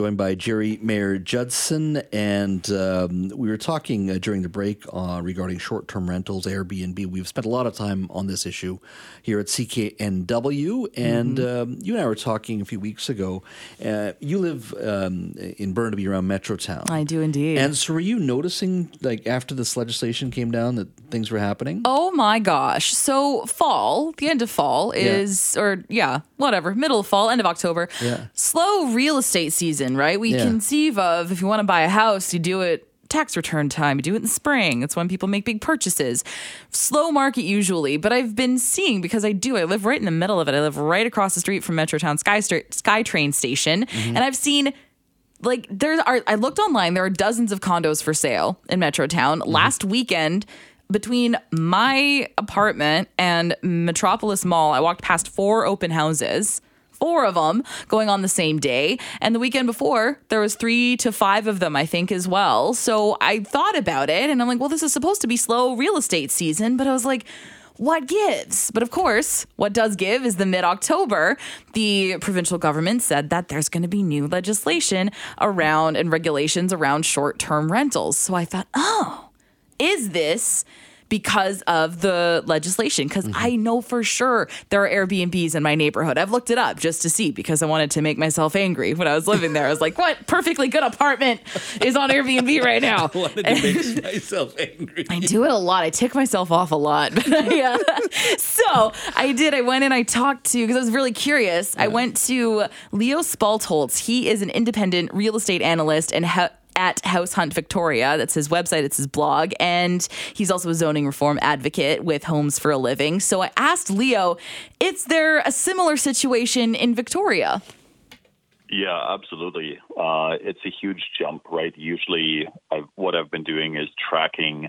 joined by Geri Mayer Judson, and um, we were talking uh, during the break uh, regarding short-term rentals, Airbnb. We've spent a lot of time on this issue here at CKNW, and mm-hmm. um, you and I were talking a few weeks ago. Uh, you live um, in Burnaby, around Metrotown. I do indeed. And so, were you noticing, like after this legislation came down, that things were happening? Oh my gosh! So fall, the end of fall is, yeah. or yeah, whatever, middle of fall, end of October. Yeah. Slow real estate season right? We yeah. conceive of if you want to buy a house, you do it tax return time. You do it in the spring. It's when people make big purchases. Slow market usually, but I've been seeing because I do. I live right in the middle of it. I live right across the street from Metrotown Sky SkyTrain station, mm-hmm. and I've seen like there are. I looked online. There are dozens of condos for sale in Metrotown. Mm-hmm. Last weekend. Between my apartment and Metropolis Mall, I walked past four open houses four of them going on the same day. And the weekend before, there was three to five of them, I think, as well. So I thought about it and I'm like, well, this is supposed to be slow real estate season. But I was like, what gives? But of course, what does give is the mid October, the provincial government said that there's going to be new legislation around and regulations around short term rentals. So I thought, oh, is this because of the legislation. Because mm-hmm. I know for sure there are Airbnbs in my neighborhood. I've looked it up just to see because I wanted to make myself angry when I was living there. I was like, what perfectly good apartment is on Airbnb right now? I wanted to make myself angry. I do it a lot. I tick myself off a lot. yeah. so I did. I went and I talked to, because I was really curious, yeah. I went to Leo Spalteholz. He is an independent real estate analyst and ha- at House Hunt Victoria. That's his website, it's his blog. And he's also a zoning reform advocate with Homes for a Living. So I asked Leo, is there a similar situation in Victoria? Yeah, absolutely. Uh, it's a huge jump, right? Usually, I've, what I've been doing is tracking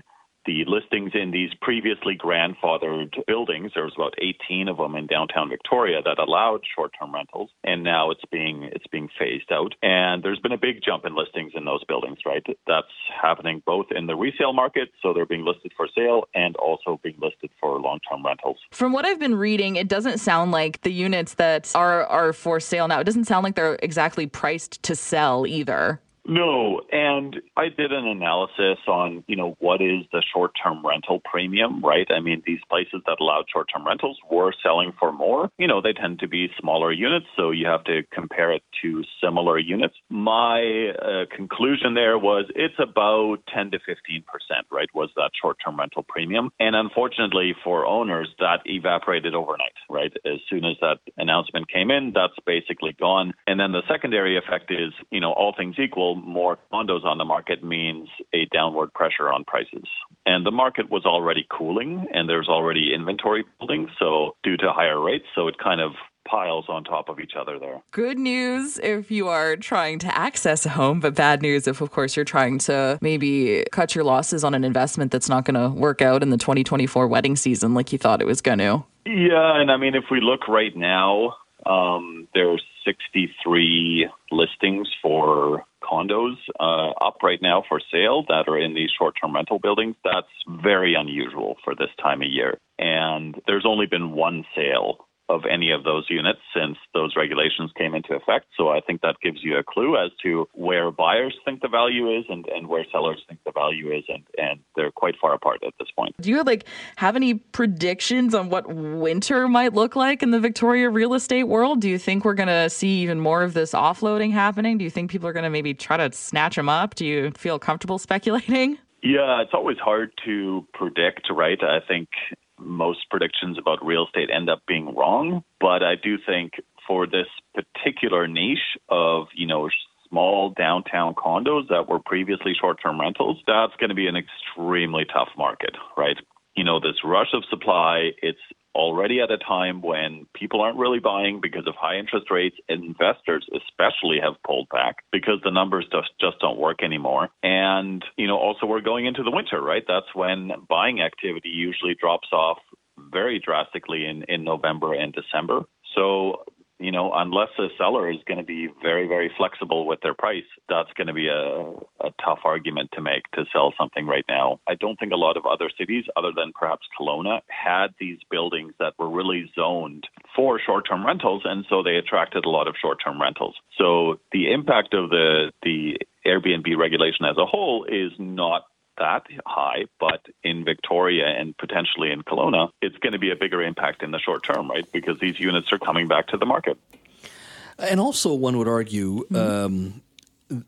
the listings in these previously grandfathered buildings. There was about 18 of them in downtown Victoria that allowed short-term rentals, and now it's being it's being phased out. And there's been a big jump in listings in those buildings, right? That's happening both in the resale market, so they're being listed for sale, and also being listed for long-term rentals. From what I've been reading, it doesn't sound like the units that are are for sale now. It doesn't sound like they're exactly priced to sell either. No, and I did an analysis on, you know, what is the short-term rental premium, right? I mean, these places that allowed short-term rentals were selling for more. You know, they tend to be smaller units, so you have to compare it to similar units. My uh, conclusion there was it's about 10 to 15%, right? Was that short-term rental premium? And unfortunately for owners, that evaporated overnight, right? As soon as that announcement came in, that's basically gone. And then the secondary effect is, you know, all things equal, more condos on the market means a downward pressure on prices. And the market was already cooling and there's already inventory building, so due to higher rates, so it kind of piles on top of each other there. Good news if you are trying to access a home, but bad news if, of course, you're trying to maybe cut your losses on an investment that's not going to work out in the 2024 wedding season like you thought it was going to. Yeah, and I mean, if we look right now, um, there's 63 listings for condos uh, up right now for sale that are in these short term rental buildings. That's very unusual for this time of year. And there's only been one sale of any of those units since those regulations came into effect. So I think that gives you a clue as to where buyers think the value is and, and where sellers think the value is and, and they're quite far apart at this point. Do you like have any predictions on what winter might look like in the Victoria real estate world? Do you think we're gonna see even more of this offloading happening? Do you think people are gonna maybe try to snatch them up? Do you feel comfortable speculating? Yeah, it's always hard to predict, right? I think most predictions about real estate end up being wrong. But I do think for this particular niche of, you know, small downtown condos that were previously short term rentals, that's going to be an extremely tough market, right? You know, this rush of supply, it's already at a time when people aren't really buying because of high interest rates. Investors, especially, have pulled back because the numbers just, just don't work anymore. And, you know, also we're going into the winter, right? That's when buying activity usually drops off very drastically in, in November and December. So you know, unless a seller is going to be very, very flexible with their price, that's going to be a, a tough argument to make to sell something right now. I don't think a lot of other cities, other than perhaps Kelowna, had these buildings that were really zoned for short term rentals, and so they attracted a lot of short term rentals. So the impact of the, the Airbnb regulation as a whole is not that high, but in Victoria and potentially in Kelowna, it's going to be a bigger impact in the short term, right? Because these units are coming back to the market. And also, one would argue mm-hmm. um,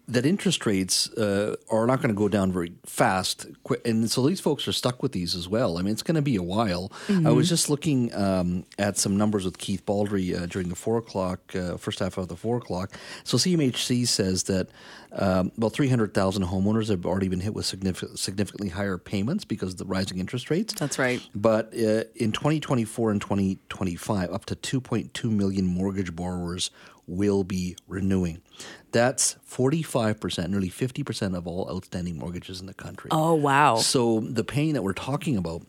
that interest rates uh, are not going to go down very fast, and so these folks are stuck with these as well. I mean, it's going to be a while. Mm-hmm. I was just looking um, at some numbers with Keith Baldrey uh, during the four o'clock uh, first half of the four o'clock. So CMHC says that um, about three hundred thousand homeowners have already been hit with significant, significantly higher payments because of the rising interest rates. That's right. But uh, in twenty twenty four and twenty twenty five, up to two point two million mortgage borrowers will be renewing. That's 45%, nearly 50% of all outstanding mortgages in the country. Oh, wow. So the pain that we're talking about,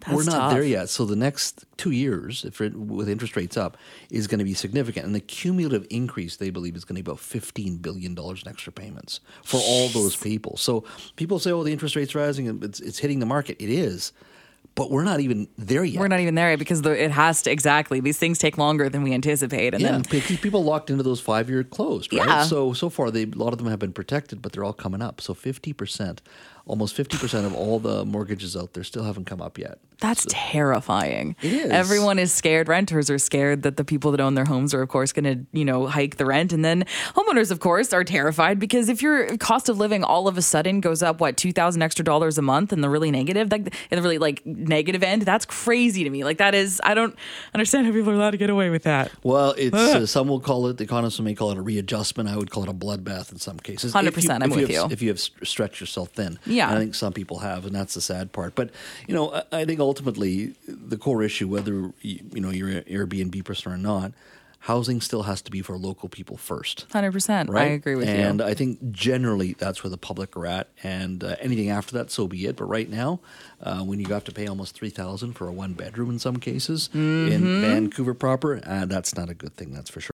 That's we're not tough. there yet. So the next two years, if it, with interest rates up, is going to be significant. And the cumulative increase, they believe, is going to be about $15 billion in extra payments for all those people. So people say, oh, the interest rate's rising, it's, it's hitting the market. It is but we're not even there yet. We're not even there yet because the, it has to exactly. These things take longer than we anticipate, and yeah, then people locked into those five year closed, right? Yeah. So so far, they a lot of them have been protected, but they're all coming up. So fifty percent almost 50% of all the mortgages out there still haven't come up yet. That's so, terrifying. It is. Everyone is scared. Renters are scared that the people that own their homes are, of course, going to, you know, hike the rent. And then homeowners, of course, are terrified because if your cost of living all of a sudden goes up, what, 2000 extra dollars a month in the really negative, like in the really like negative end, that's crazy to me. Like that is, I don't understand how people are allowed to get away with that. Well, it's, uh, some will call it, the economists may call it a readjustment. I would call it a bloodbath in some cases. 100%. You, I'm with you, have, you. If you have stretched yourself thin. Yeah. I think some people have, and that's the sad part. But you know, I, think ultimately the core issue, whether you know you're an Airbnb person or not, housing still has to be for local people first. Hundred percent, right? I agree with and you. And I think generally that's where the public are at, and uh, anything after that, so be it. But right now, uh, when you have to pay almost three thousand for a one bedroom in some cases mm-hmm. in Vancouver proper, uh, that's not a good thing. That's for sure.